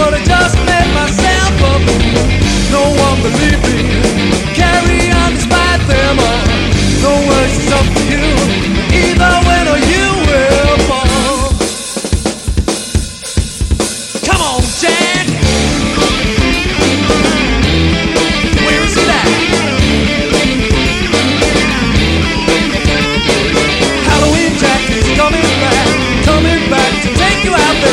but I just made myself up. No one believed me. Carry on despite them all. No words is up to you. Either when or you will fall. Come on, Jack. Where is it at? Halloween Jack is coming back, coming back to take you out there.